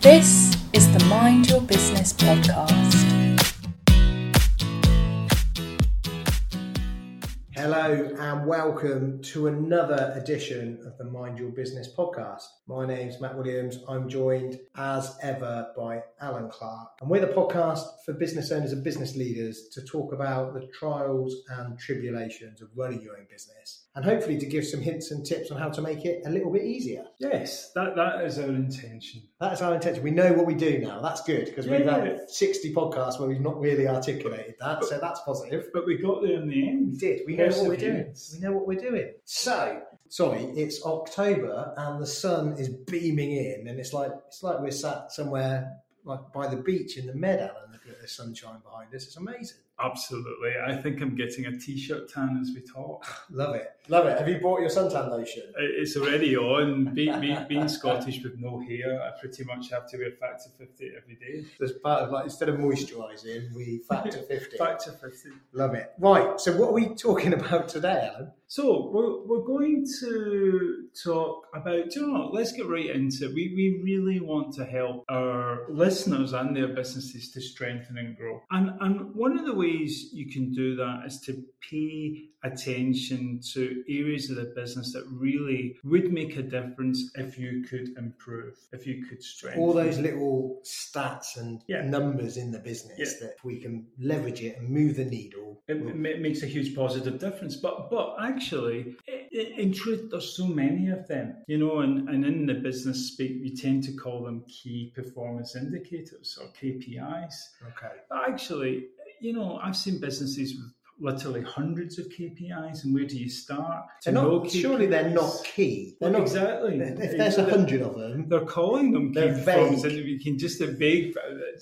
This is the Mind Your Business podcast. Hello and welcome to another edition of the Mind Your Business podcast. My name's Matt Williams. I'm joined as ever by Alan Clark. And we're the podcast for business owners and business leaders to talk about the trials and tribulations of running your own business and hopefully to give some hints and tips on how to make it a little bit easier. Yes, that, that is our intention. That's our intention. We know what we do now. That's good because we've Yeah. had 60 podcasts where we've not really articulated that. So that's positive. But we got there in the end. We did. We know what we're doing. We know what we're doing. So, sorry, it's October and the sun is beaming in, and it's like it's like we're sat somewhere like by the beach in the meadow and looking at the sunshine behind us. It's amazing. Absolutely. I think I'm getting a t-shirt tan as we talk. Love it. Love it. Have you bought your suntan lotion? It's already on. Being, being, being Scottish with no hair, I pretty much have to wear factor 50 every day. As part of like instead of moisturising, we factor fifty. Factor 50. Love it. Right. So, what are we talking about today, Alan? So we're, we're going to talk about, do you know, what, let's get right into it. We, we really want to help our listeners and their businesses to strengthen and grow. And, and one of the ways you can do that is to pay attention to areas of the business that really would make a difference if you could improve, if you could strengthen. All those little stats and Yeah. numbers in the business Yeah. that we can leverage it and move the needle. It, we'll- it makes a huge positive difference. But but actually, in truth, there's so many of them, you know, and, and in the business speak, we tend to call them key performance indicators or KPIs. okay. But actually, you know, I've seen businesses with literally hundreds of KPIs, and where do you start? They're know not, surely they're not key. They're not exactly. If there's a hundred of them, They're calling them key performance and you can just a vague.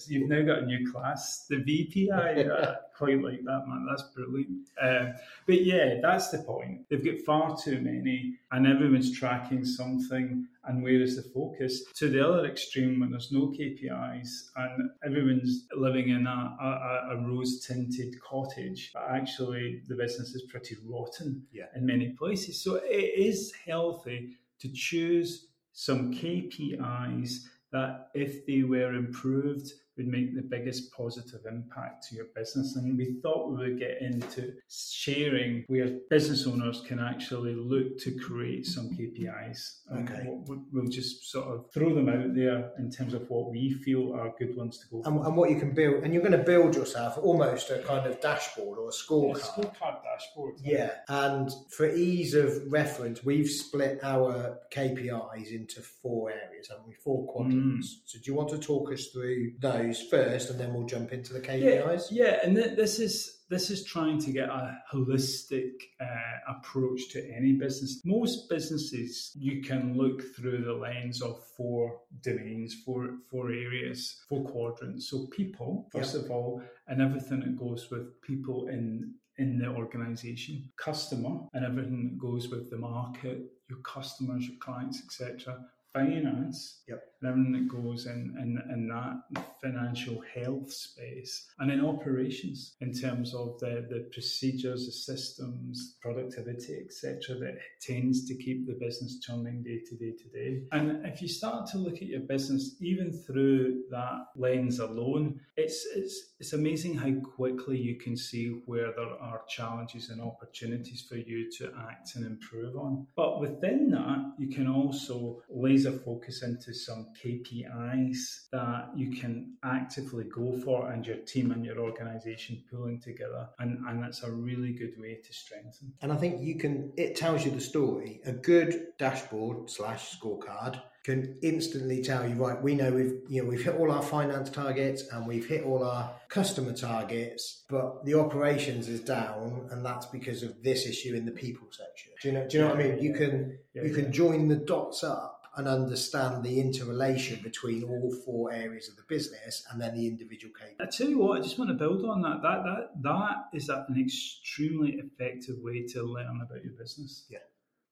You've now got a new class, the VPI. quite like that, man. That's brilliant. Um, but yeah, that's the point. They've got far too many, and everyone's tracking something. And where is the focus? To the other extreme, when there's no KPIs and everyone's living in a, a, a rose tinted cottage, but actually the business is pretty rotten Yeah. in many places. So it is healthy to choose some KPIs that, if they were improved, would make the biggest positive impact to your business. And we thought we would get into sharing where business owners can actually look to create some KPIs. Okay. we'll- We'll just sort of throw them out there in terms of what we feel are good ones to go and, and what you can build, and you're going to build yourself almost a kind of dashboard or a Yeah, scorecard. scorecard dashboard. Yeah, and for ease of reference, we've split our KPIs into four areas, haven't we? Four quadrants. Mm. So, do you want to talk us through those first, and then we'll jump into the KPIs? Yeah, yeah, and th- this is this is trying to get a holistic uh, approach to any business. Most businesses you can look through the lens of four domains, four four areas, four quadrants. So people, first of all, and everything that goes with people in in the organization, customer, and everything that goes with the market, your customers, your clients, etc. Finance, Yep. everything that goes in, in, in that financial health space, and in operations in terms of the, the procedures, the systems, productivity, etc., that tends to keep the business turning day to day to day. And if you start to look at your business, even through that lens alone, it's it's it's amazing how quickly you can see where there are challenges and opportunities for you to act and improve on. But within that, you can also laser focus into some KPIs that you can actively go for and your team and your organization pulling together. And, and that's a really good way to strengthen. And I think you can, it tells you the story. A good dashboard slash scorecard can instantly tell you, right, we know we've, you know, we've hit all our finance targets and we've hit all our customer targets, but the operations is down and that's because of this issue in the people section. Do you know, do you know what I mean? You can, Yeah, you yeah. can join the dots up and understand the interrelation between all four areas of the business and then the individual KPIs. I tell you what, I just want to build on that. That that that is an extremely effective way to learn about your business. Yeah,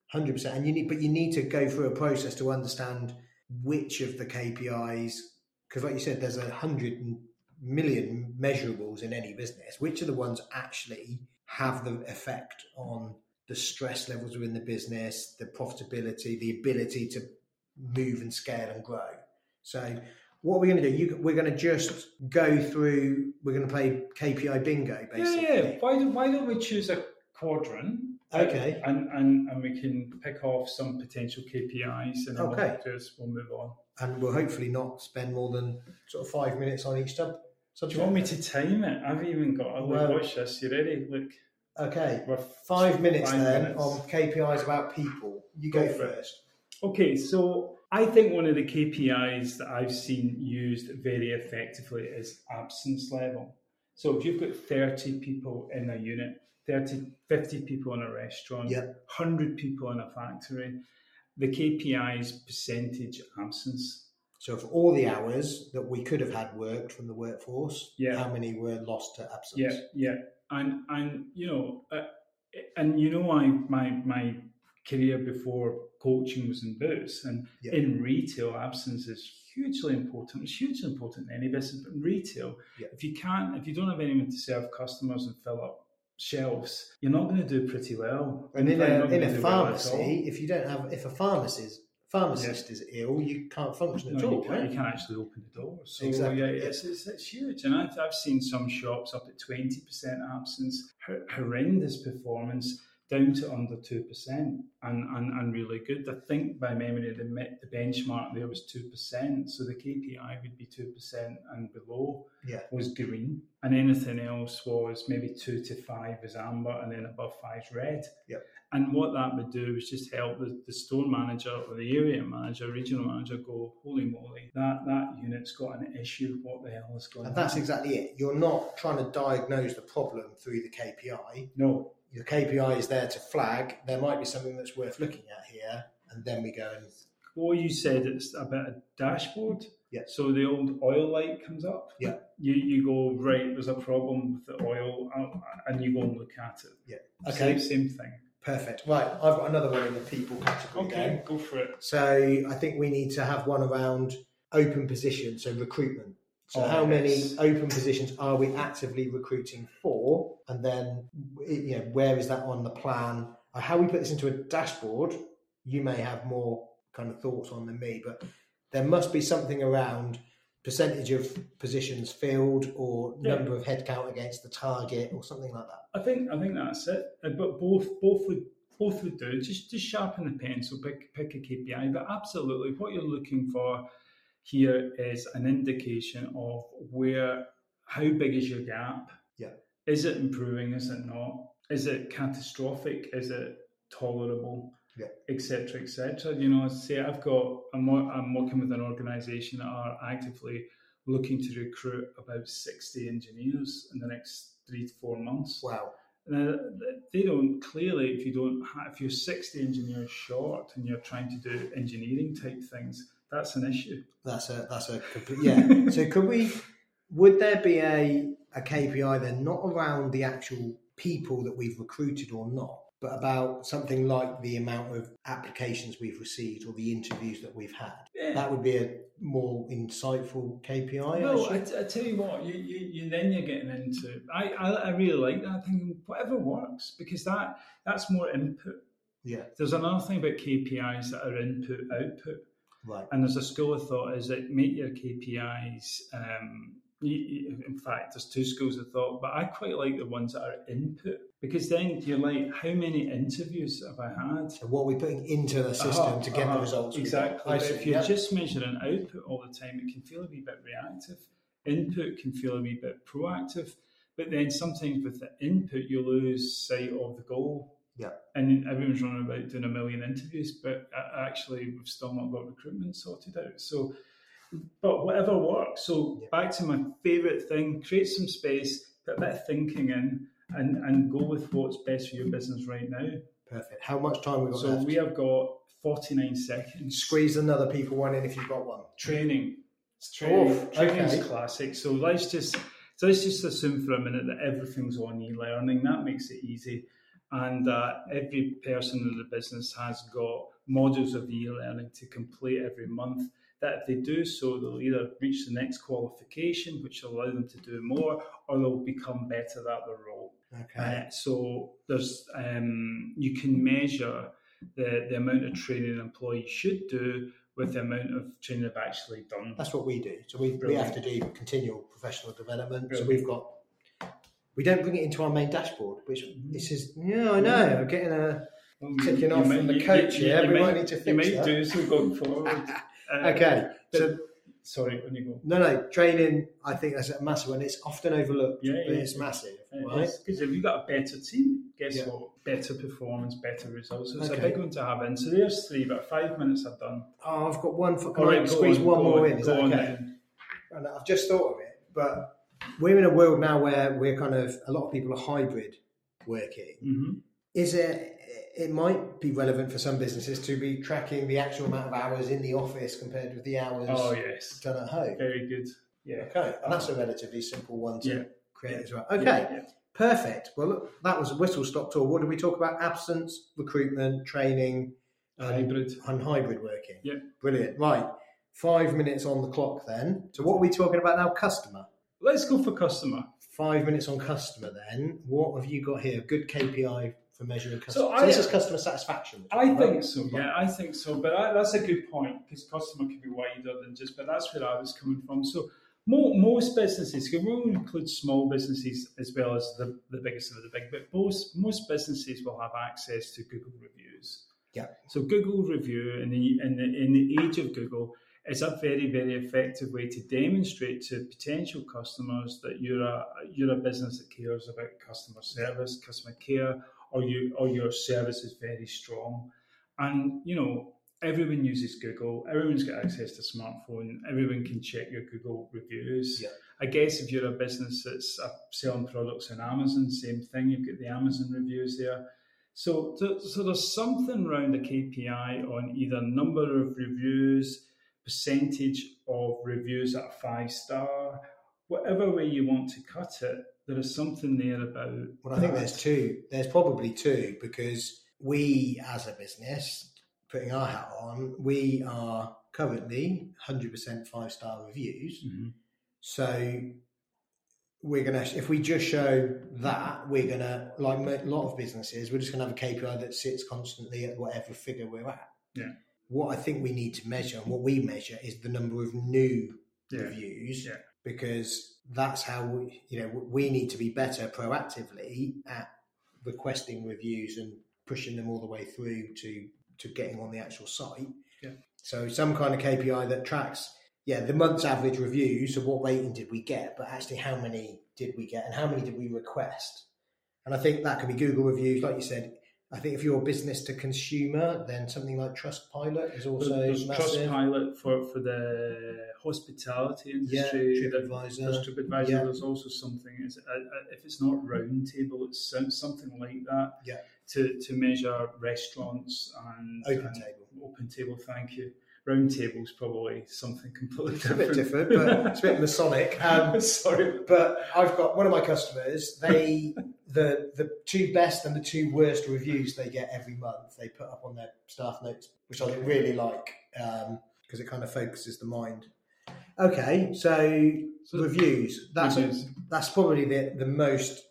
Hundred percent, and you need, but you need to go through a process to understand which of the KPIs, because like you said, there's a hundred million measurables in any business. Which are the ones actually have the effect on the stress levels within the business, the profitability, the ability to move and scale and grow? So what we're we going to do? You, we're going to just go through. We're going to play KPI bingo, basically. Yeah, yeah. Why don't Why don't we choose a quadrant? Okay. And and and we can pick off some potential KPIs, and then Okay. we'll, just, we'll move on. And we'll hopefully not spend more than sort of five minutes on each sub. Do you want me to time it? I've even got. I'll Well- watch this. You ready? Look, Okay. we're Five minutes Five then minutes. on KPIs about people. You go, Go for it. Okay, so I think one of the KPIs that I've seen used very effectively is absence level. So if you've got 30 people in a unit, 30, 50 people in a restaurant, Yep. 100 people in a factory, the KPI is percentage absence. So for all the hours that we could have had worked from the workforce, Yeah. how many were lost to absence? Yeah, yeah, and and you know, uh, and you know, I my my career before coaching was in Boots, and Yeah. in retail, absence is hugely important. It's hugely important in any business, but in retail, Yeah. if you can't, if you don't have anyone to serve customers and fill up shelves, you're not going to do pretty well. And in a in a do well pharmacy, if you don't have if a pharmacist pharmacist is ill, you can't function at all. you can't, right? you can't actually open the doors. So Exactly, yeah, yeah. It's, it's, it's huge. And I've, I've seen some shops up at 20% absence, horrendous performance, down to under 2% and, and, and really good. I think by memory the, the benchmark there was 2%. So the KPI would be 2% and below Yeah. was green. And anything else was maybe 2 to 5 is amber and then above 5 is red. Yep. And what that would do is just help the, the store manager or the area manager, regional manager go, holy moly, that, that unit's got an issue. What the hell is going And on? that's exactly it. You're not trying to diagnose the problem through the KPI. no, Your KPI is there to flag there might be something that's worth looking at here, and then we go and what you said it's about a dashboard. Yeah. So the old oil light comes up. Yeah. You you go right. There's a problem with the oil, uh, and you go and look at it. yeah. Okay, Same, same thing. perfect. Right, I've got another one in the people category. Okay, then. go for it. So I think we need to have one around open positions, so recruitment. So Oh, how many open positions are we actively recruiting for? And then, you know, where is that on the plan? Uh, How we put this into a dashboard, you may have more kind of thoughts on than me, but there must be something around percentage of positions filled or Yeah. number of headcount against the target or something like that. I think I think that's it. Uh, But both both would both would do. Just just sharpen the pencil, pick pick a KPI. But absolutely, what you're looking for here is an indication of where how big is your gap. Yeah. Is it improving? Is it not? Is it catastrophic? Is it tolerable? Yeah. Etc. Etc. You know, say I've got I'm, I'm working with an organisation that are actively looking to recruit about 60 engineers in the next three to four months. Wow. Now, they don't clearly, if you don't, have, if you're 60 engineers short and you're trying to do engineering type things, that's an issue. That's a that's a complete yeah. so could we? Would there be a a KPI then, not around the actual people that we've recruited or not, but about something like the amount of applications we've received or the interviews that we've had? Yeah. That would be a more insightful KPI. No, I, actually. I tell you what, you, you, you then you're getting into. I, I, I really like that thing. Whatever works, because that that's more input. yeah, There's another thing about KPIs that are input output. right. And there's a school of thought is that make your KPIs. Um, in fact, there's two schools of thought, but I quite like the ones that are input because then you're like, how many interviews have I had? So what we're putting into the system Uh-huh, to get uh-huh, the results. Exactly. See, if you're yeah. just measuring output all the time, it can feel a wee bit reactive. Input can feel a wee bit proactive. But then sometimes with the input, you lose sight of the goal. Yeah. And everyone's running about doing a million interviews, but actually we've still not got recruitment sorted out. So, but whatever works. So Yeah. back to my favourite thing: create some space, put a bit of thinking in, and and go with what's best for your business right now. Perfect. How much time we got So left? we have got 49 seconds. Squeeze another people one in if you've got one. Training. Training. Oof, Training's okay. classic. So let's just so let's just assume for a minute that everything's on e-learning. That makes it easy, and uh, every person in the business has got modules of e-learning to complete every month. That if they do so, they'll either reach the next qualification, which will allow them to do more, or they'll become better at their role. Okay. Uh, so there's um, you can measure the, the amount of training an employee should do with the amount of training they've actually done. That's what we do. So we, we have to do continual professional development. So we've got, we don't bring it into our main dashboard, which Mhm. this is, yeah, I know, I'm getting a, Well, Ticking off from the coach here, we might need to You fix might that. do so going forward. Uh, okay. So Sorry, when you go. No, no, training. I think that's a massive one. It's often overlooked, Yeah, but yeah. it's massive, right? Because if you've got a better team, guess Yeah. what? Better performance, better results. So it's Okay. a big one to have in. So there's three, but five minutes I've done. Oh, I've got one for. Can All I squeeze on, one more on, in? Is that okay? then. And I've just thought of it, but we're in a world now where we're kind of a lot of people are hybrid working. Mhm. Is it? It might be relevant for some businesses to be tracking the actual amount of hours in the office compared with the hours Oh yes, done at home. very good. Yeah. Okay, and that's oh. a relatively simple one to Yeah. create as well. Okay, yeah. perfect. Well, look, that was a whistle stop tour. What did we talk about? Absence, recruitment, training, and Hybrid. and hybrid working. Yeah. Brilliant. Right. Five minutes on the clock then. So what are we talking about now? Customer. Let's go for customer. Five minutes on customer then. What have you got here? Good KPI for measuring customer. So So, I- this is customer satisfaction. I right? think so. Yeah, I think so. But I, that's a good point because customer could be wider than just. But that's where I was coming from. So mo most businesses, we will include small businesses as well as the, the biggest of the big. But most most businesses will have access to Google reviews. Yeah. So Google review in the in the in the age of Google is a very very effective way to demonstrate to potential customers that you're a you're a business that cares about customer service, customer care, or you or your service is very strong. And you know everyone uses Google. Everyone's got access to smartphone. Everyone can check your Google reviews. Yeah. I guess if you're a business that's uh, selling products on Amazon, same thing. You've got the Amazon reviews there. So, so, so there's something around the KPI on either number of reviews, percentage of reviews at a five star, whatever way you want to cut it. There is something there about. Well, I think that. there's two. There's probably two because we, as a business, putting our hat on, we are currently 100% five star reviews. Mhm. So we're gonna, if we just show that, we're gonna, like a lot of businesses, we're just gonna have a KPI that sits constantly at whatever figure we're at. Yeah. What I think we need to measure, and what we measure, is the number of new Yeah. reviews, Yeah. because that's how we, you know, we need to be better proactively at requesting reviews and pushing them all the way through to to getting on the actual site. Yeah. So some kind of KPI that tracks, yeah, the month's average reviews. So what rating did we get? But actually, how many did we get, and how many did we request? And I think that could be Google reviews, like you said. I think if you're a business to consumer, then something like Trustpilot is also There's massive. Trustpilot for, for the hospitality Yeah, industry. TripAdvisor. There's TripAdvisor. Yeah. There's also something. Is uh, uh, if it's not Roundtable, it's something like that. Yeah. To, to measure restaurants and Open and table. OpenTable. Thank you. Roundtable's probably something completely It's a bit different. different, but it's a bit Masonic. Um, Sorry. but I've got one of my customers. They the the two best and the two worst reviews they get every month. They put up on their staff notes, which I really like because it kind of focuses the mind. Okay, so, So- reviews. That's Reviews. that's probably the the most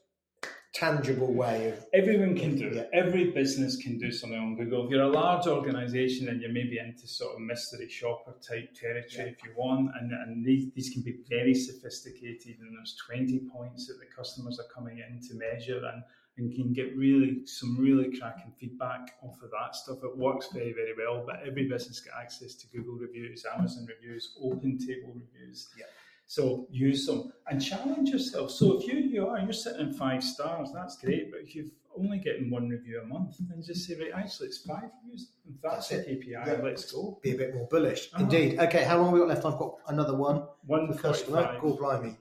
tangible way of Everyone can do Yeah. it. Every business can do something on Google. If you're a large organization and you're maybe into sort of mystery shopper type territory, if you want, and, and these, these can be very sophisticated, and there's 20 points that the customers are coming in to measure and, and can get really some really cracking feedback off of that stuff. It works very, very well, but every business get access to Google reviews, Amazon reviews, OpenTable reviews. Yeah. So use them and challenge yourself. So if you, you are you're sitting in five stars, that's great. But if you've only getting one review a month, then just say right, actually it's five reviews. That's, That's the KPI. Yeah. Let's go. be a bit more bullish. Uh-huh. Indeed. Okay, how long have we got left? I've got another one. One the customer. God blimey.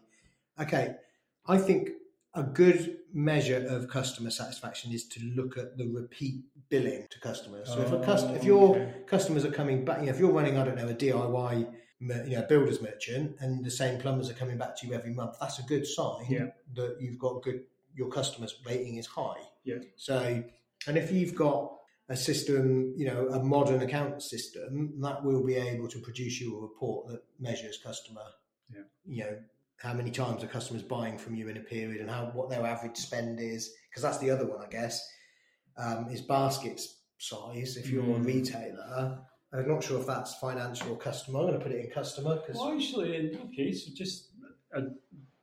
Okay, I think a good measure of customer satisfaction is to look at the repeat billing to customers. So if a cust- if Oh, your okay. customers are coming back, you know, if you're running, I don't know, a DIY, you know, builder's merchant, and the same plumbers are coming back to you every month, that's a good sign Yeah. that you've got good. Your customers' rating is high. Yeah. So, and if you've got a system, you know, a modern account system, that will be able to produce you a report that measures customer, Yeah. you know, how many times a customer's buying from you in a period and how what their average spend is. Because that's the other one, I guess, um, is basket size, if you're a Mm. retailer, I'm not sure if that's financial or customer. I'm going to put it in customer because Well, actually, in your case, so just I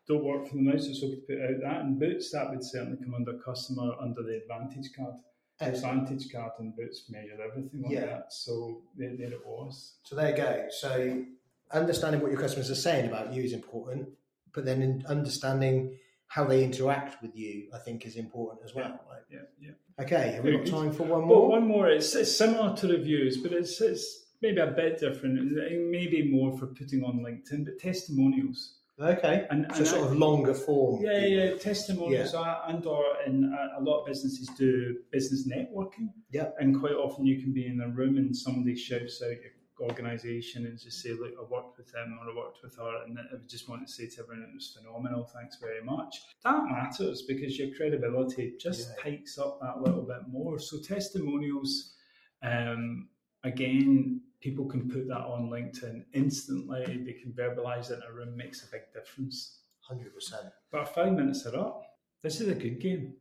don't work for the mouse, so we could put out that. And Boots, that would certainly come under customer under the Advantage card. The Advantage card and Boots measure everything like Yeah. that. So there, there it was. So there you go. So understanding what your customers are saying about you is important, but then understanding how they interact with you, I think, is important as well. Right? Yeah, yeah. Okay, have we got time for one Well, more? one more. It's, it's similar to reviews, but it's, it's maybe a bit different. and Maybe more for putting on LinkedIn, but testimonials. Okay, And, so and sort I- of longer form. Yeah, yeah. Testimonials Yeah. and or and a, uh, a lot of businesses do business networking. Yeah. And quite often you can be in a room and somebody shouts out your organisation and just say, "Look, I worked with him or I worked with her," and I just want to say to everyone, "It was phenomenal. Thanks very much." That matters because your credibility just Yeah. pikes up that little bit more. So testimonials, um, again. People can put that on LinkedIn instantly. They can verbalise it in a room, makes a big difference. hundred percent. But our five minutes are up. This is a good game.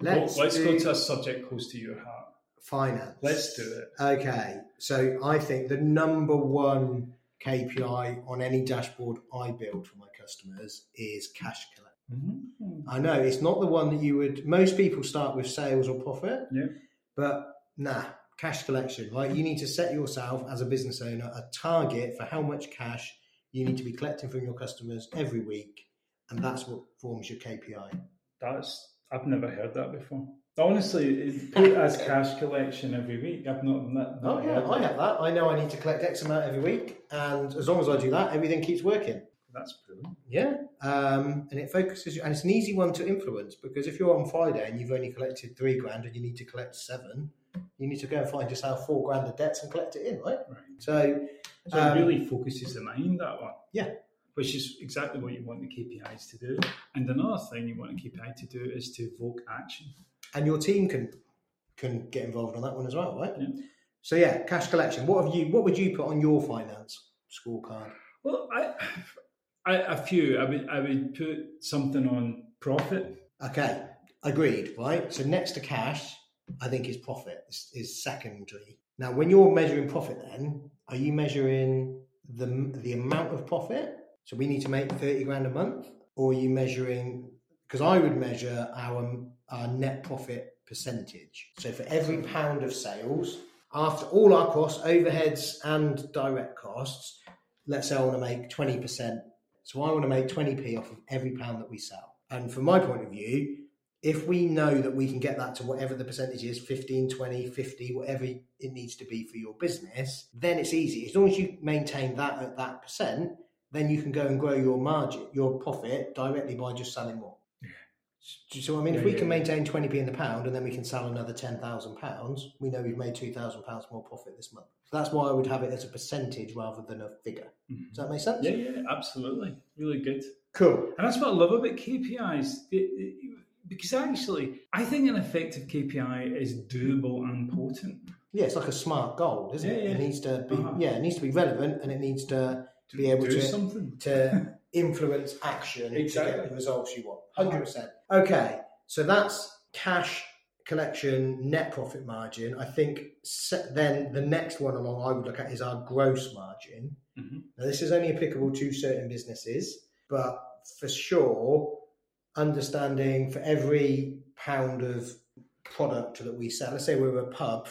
Let's, Well, let's do go to a subject close to your heart. finance. Let's do it. Okay, so I think the number one KPI on any dashboard I build for my customers is cash collection. Mm-hmm. I know it's not the one that you would. Most people start with sales or profit. Yeah. But nah, cash collection. Right, you need to set yourself as a business owner a target for how much cash you need to be collecting from your customers every week, and that's what forms your KPI. That's I've never heard that before. Honestly, it- put as cash collection every week. I've not. not, Oh yeah, I have that. I know I need to collect X amount every week, and as long as I do that, everything keeps working. That's brilliant. Yeah, um, and it focuses you, and it's an easy one to influence because if you're on Friday and you've only collected three grand and you need to collect seven, you need to go and find yourself four grand of debts and collect it in, right? Right. So, So Um, it really focuses the mind that one. Yeah. Which is exactly what you want the KPIs to do. And another thing you want a KPI to do is to evoke action. And your team can can get involved on that one as well, right? Yeah. So yeah, cash collection. What have you? What would you put on your finance scorecard? Well, I, I a few. I would I would put something on profit. Okay, agreed. Right. So next to cash, I think is profit is, is secondary. Now, when you're measuring profit, then are you measuring the the amount of profit? So we need to make thirty grand a month, or are you measuring? Because I would measure our our net profit percentage. So for every pound of sales, after all our costs, overheads, and direct costs, let's say I want to make twenty percent. So I want to make twenty p off of every pound that we sell. And from my point of view, if we know that we can get that to whatever the percentage is 15 20 50 whatever it needs to be for your business then it's easy as long as you maintain that at that percent then you can go and grow your margin your profit directly by just selling more do you see what I mean? if we yeah, can maintain 20p in the pound and then we can sell another £10,000, we know we've made £2,000 more profit this month. So that's why I would have it as a percentage rather than a figure. Mhm. Does that make sense? Yeah, yeah, absolutely. Really good. Cool. And that's what I love about KPIs. It- it- because actually, I think an effective KPI is doable and potent. Yeah, it's like a smart goal, isn't Yeah, it? yeah. It needs to be Uh-huh. yeah, it needs to be relevant and it needs to To Be able do to- something. to influence action to get the results you want. Hundred percent. Okay, so that's cash collection net profit margin. I think then the next one along I would look at is our gross margin. Mhm. Now this is only applicable to certain businesses, but for sure, understanding for every pound of product that we sell, let's say we're a pub,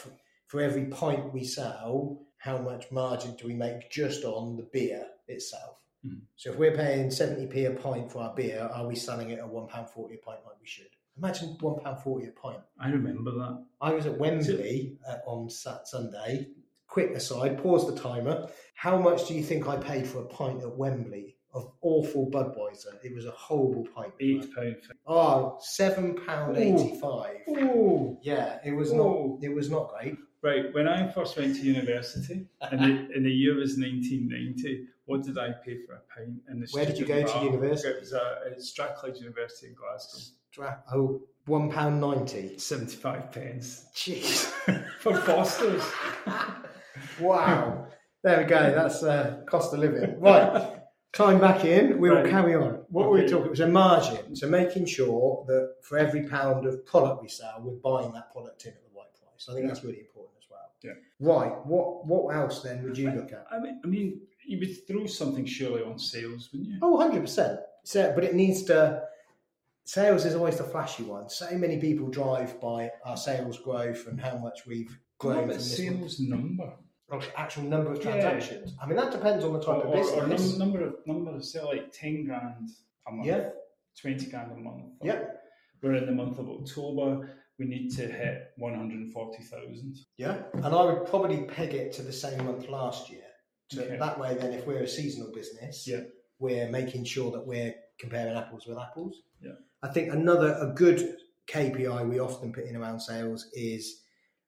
for every pint we sell, how much margin do we make just on the beer itself? Mhm. So if we're paying 70p a pint for our beer, are we selling it at £1.40 a pint like we should? Imagine £1.40 a pint. I remember that. I was at Wembley uh, on Sat Sunday. Quick aside, pause the timer. How much do you think I paid for a pint at Wembley of awful Budweiser? It was a horrible pint. Eight pound. Oh, seven pound eighty-five. Oh, Yeah, it was Oh. not. It was not great. Right. When I first went to university, and the, and the year was 1990, what did I pay for a pint? In the Where did you go to university? It was at Strathclyde University in Glasgow. Oh, one pound ninety. 75 pence Jeez. for Foster's. Wow. There we go. That's uh, cost of living. Right. Climb back in. We will Right. carry on. What were we Okay. talking? It was a margin. So making sure that for every pound of product we sell, we're buying that product in at the right price. honest. I think that's really important as well. Yeah. Right. What What else then would you look at? I mean, I mean, you would throw something surely on sales, wouldn't you? Oh, 100 percent. So, uh, but it needs to. Sales is always the flashy one. So many people drive by our sales growth and how much we've What grown about from this month. sales number? Or actual number of Yeah. transactions. I mean, that depends on the type Or, of or, or num- number of number of say like ten grand a month, Yeah. twenty grand a month. Yeah. We're in the month of October. We need to hit one hundred and forty thousand. Yeah, and I would probably peg it to the same month last year. So Okay. that way, then, if we're a seasonal business, Yeah. we're making sure that we're comparing apples with apples. Yeah. I think another a good KPI we often put in around sales is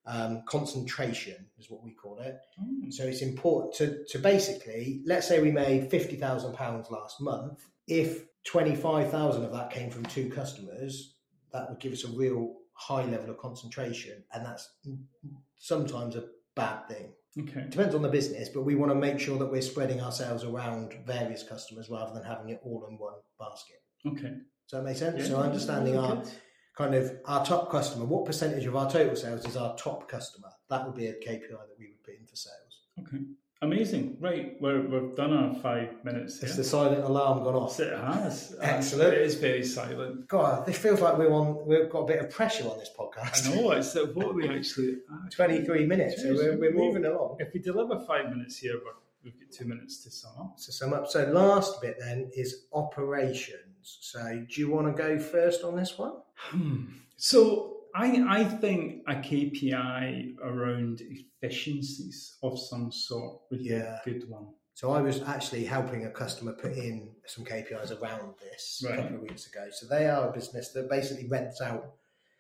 um, concentration, is what we call it. So it's important to, to basically, let's say we made fifty thousand pounds last month. If twenty five thousand of that came from two customers, that would give us a real high level of concentration, and that's sometimes a bad thing. Okay. Depends on the business, but we want to make sure that we're spreading ourselves around various customers rather than having it all in one basket. Okay. Does that make sense? Yeah, so understanding yeah, our kind of our top customer, what percentage of our total sales is our top customer? That would be a KPI that we would put in for sales. Okay. Amazing. Right. We're, we've done our five minutes here. It's the silent alarm gone off. It has. Excellent. It is very silent. God, this feels like we're on. We've got a bit of pressure on this podcast. I know. It's uh, what are we actually. Twenty-three minutes, so we're, we're Well, moving along. If we deliver five minutes here, we're, we've got two minutes to sum up. To sum up, so last bit then is operations. So, do you want to go first on this one? Hmm. So I I think a KPI around efficiencies of some sort would Yeah. be a good one. So I was actually helping a customer put in some KPIs around this Right. a couple of weeks ago. So they are a business that basically rents out.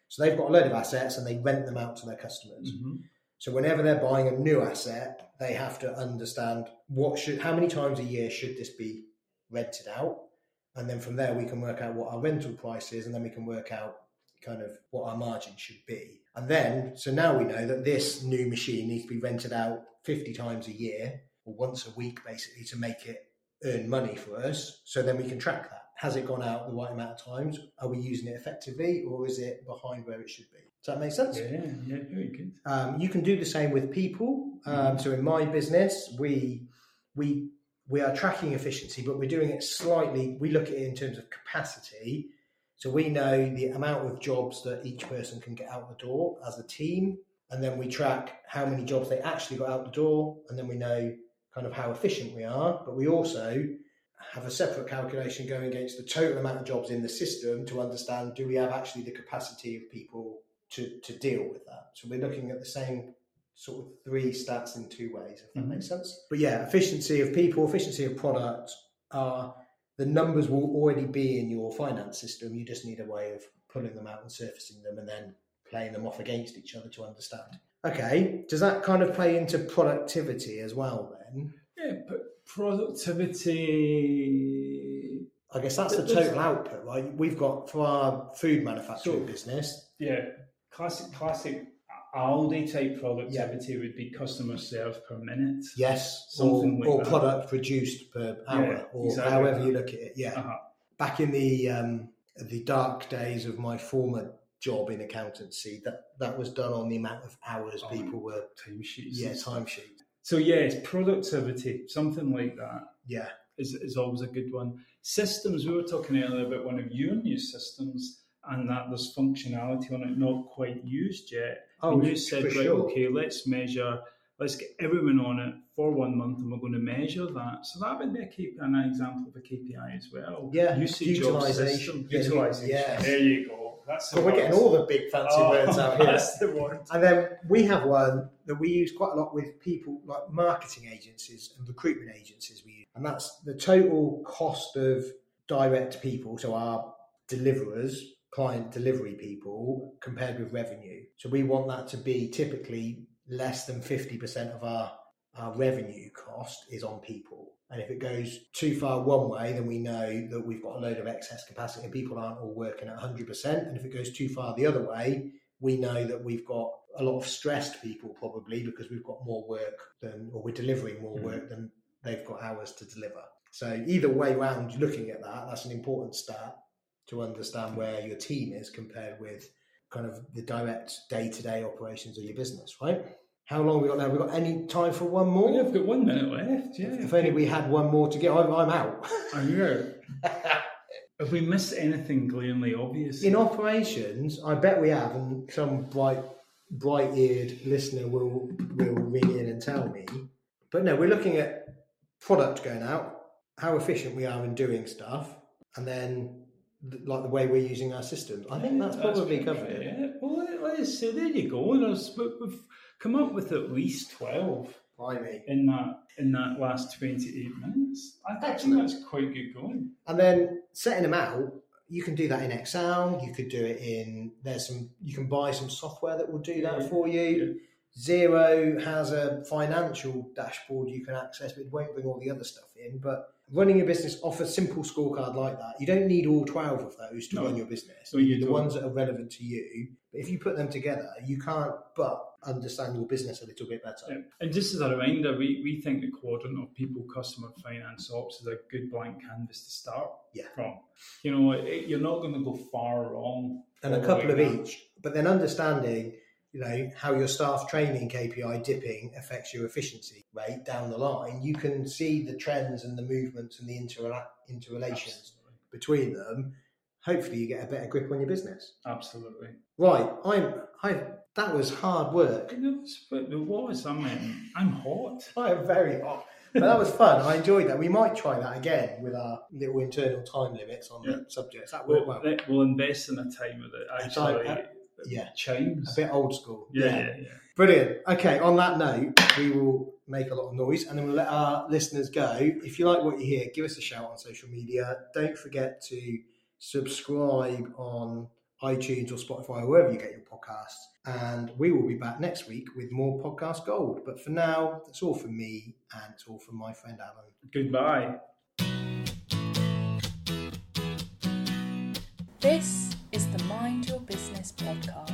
So they've got a load of assets and they rent them out to their customers. Mhm. So whenever they're buying a new asset, they have to understand what should, how many times a year should this be rented out, and then from there we can work out what our rental price is, and then we can work out kind of what our margin should be. And then, so now we know that this new machine needs to be rented out 50 times a year or once a week, basically, to make it earn money for us. So then we can track that. Has it gone out the right amount of times? Are we using it effectively, or is it behind where it should be? Does that make sense? Yeah, yeah, very good. Um, you can do the same with people. Um, so in my business, we we we are tracking efficiency, but we're doing it slightly. We look at it in terms of capacity. So we know the amount of jobs that each person can get out the door as a team, and then we track how many jobs they actually got out the door, and then we know kind of how efficient we are. But we also have a separate calculation going against the total amount of jobs in the system to understand do we have actually the capacity of people to, to deal with that. So we're looking at the same sort of three stats in two ways, if that Mhm. makes sense. But yeah, efficiency of people, efficiency of product are the numbers will already be in your finance system. You just need a way of pulling them out and surfacing them and then playing them off against each other to understand. Okay, does that kind of play into productivity as well then? Yeah, but productivity. I guess that's the total output, right? We've got for our food manufacturing So- business. Yeah, classic, classic Aldi type productivity would be customer serve per minute. Yes, Something or, like or product produced per hour, Yeah, or exactly however that. you look at it. Yeah. Uh-huh. Back in the um, the dark days of my former job in accountancy, that that was done on the amount of hours Oh, people were. Timesheets. Yeah, and stuff. timesheet. So yes, productivity, something like that. Yeah, is, is always a good one. Systems, we were talking earlier about one of your new systems and that there's functionality on it not quite used yet. Oh, and you said, right, sure. okay, let's measure, let's get everyone on it for one month and we're going to measure that. So that would be a KPI, an example of a KPI as well. Yeah, usage utilisation. system. Yeah, yes. There you go. That's but we're getting all the big fancy Oh, words out here. Oh, that's the word. And then we have one that we use quite a lot with people like marketing agencies and recruitment agencies we use. And that's the total cost of direct people, so our deliverers, client delivery people, compared with revenue. So we want that to be typically less than 50% of our, our revenue cost is on people. And if it goes too far one way, then we know that we've got a load of excess capacity and people aren't all working at 100%. And if it goes too far the other way, we know that we've got a lot of stressed people probably because we've got more work than, or we're delivering more Mhm. work than they've got hours to deliver. So either way round, looking at that, that's an important stat to understand where your team is compared with kind of the direct day-to-day operations of your business, right? How long we got now? We got any time for one more? Yeah, I've got one minute left. Yeah. If only we had one more to get, I'm, I'm out. I know. Have we missed anything glaringly obvious? In operations, I bet we have, and some bright, bright-eared listener will will ring in and tell me. But no, we're looking at product going out, how efficient we are in doing stuff, and then th- like the way we're using our systems. I think that's probably covered it. Yeah. Well, let- let's say there you go. And there's- we- we've come up with at least twelve Blimey. in that in that last twenty-eight minutes. I think Excellent. that's quite good going. And then setting them out, you can do that in Excel. You could do it in there's some. You can buy some software that will do that Yeah. for you. Xero has a financial dashboard you can access, but it won't bring all the other stuff in. But running your business off a simple scorecard like that, you don't need all 12 of those to No. run your business. No, you the don't. ones that are relevant to you. But if you put them together, you can't but understand your business a little bit better. Yeah. And just as a reminder, we, we think the quadrant of people, customer, finance, ops is a good blank canvas to start Yeah. from. You know, it, you're not going to go far wrong. and a couple of that. each. But then understanding, you know, how your staff training KPI dipping affects your efficiency rate down the line, you can see the trends and the movements and the inter- interrelations Absolutely. between them. Hopefully, you get a better grip on your business. Absolutely. Right, I'm. I that was hard work. It was, it was. I mean, I'm hot. I am very hot. But that was fun. I enjoyed that. We might try that again with our little internal time limits on Yeah. the subjects. That We'll, worked well. we'll invest in a time with it. Actually, yeah. chimes. A bit old school. Yeah, yeah, yeah. Brilliant. Okay, on that note, we will make a lot of noise and then we'll let our listeners go. If you like what you hear, give us a shout on social media. Don't forget to subscribe on iTunes or Spotify or wherever you get your podcasts. And we will be back next week with more podcast gold. But for now, that's all from me and it's all from my friend Alan. Goodbye. This is the Mind Your Business podcast.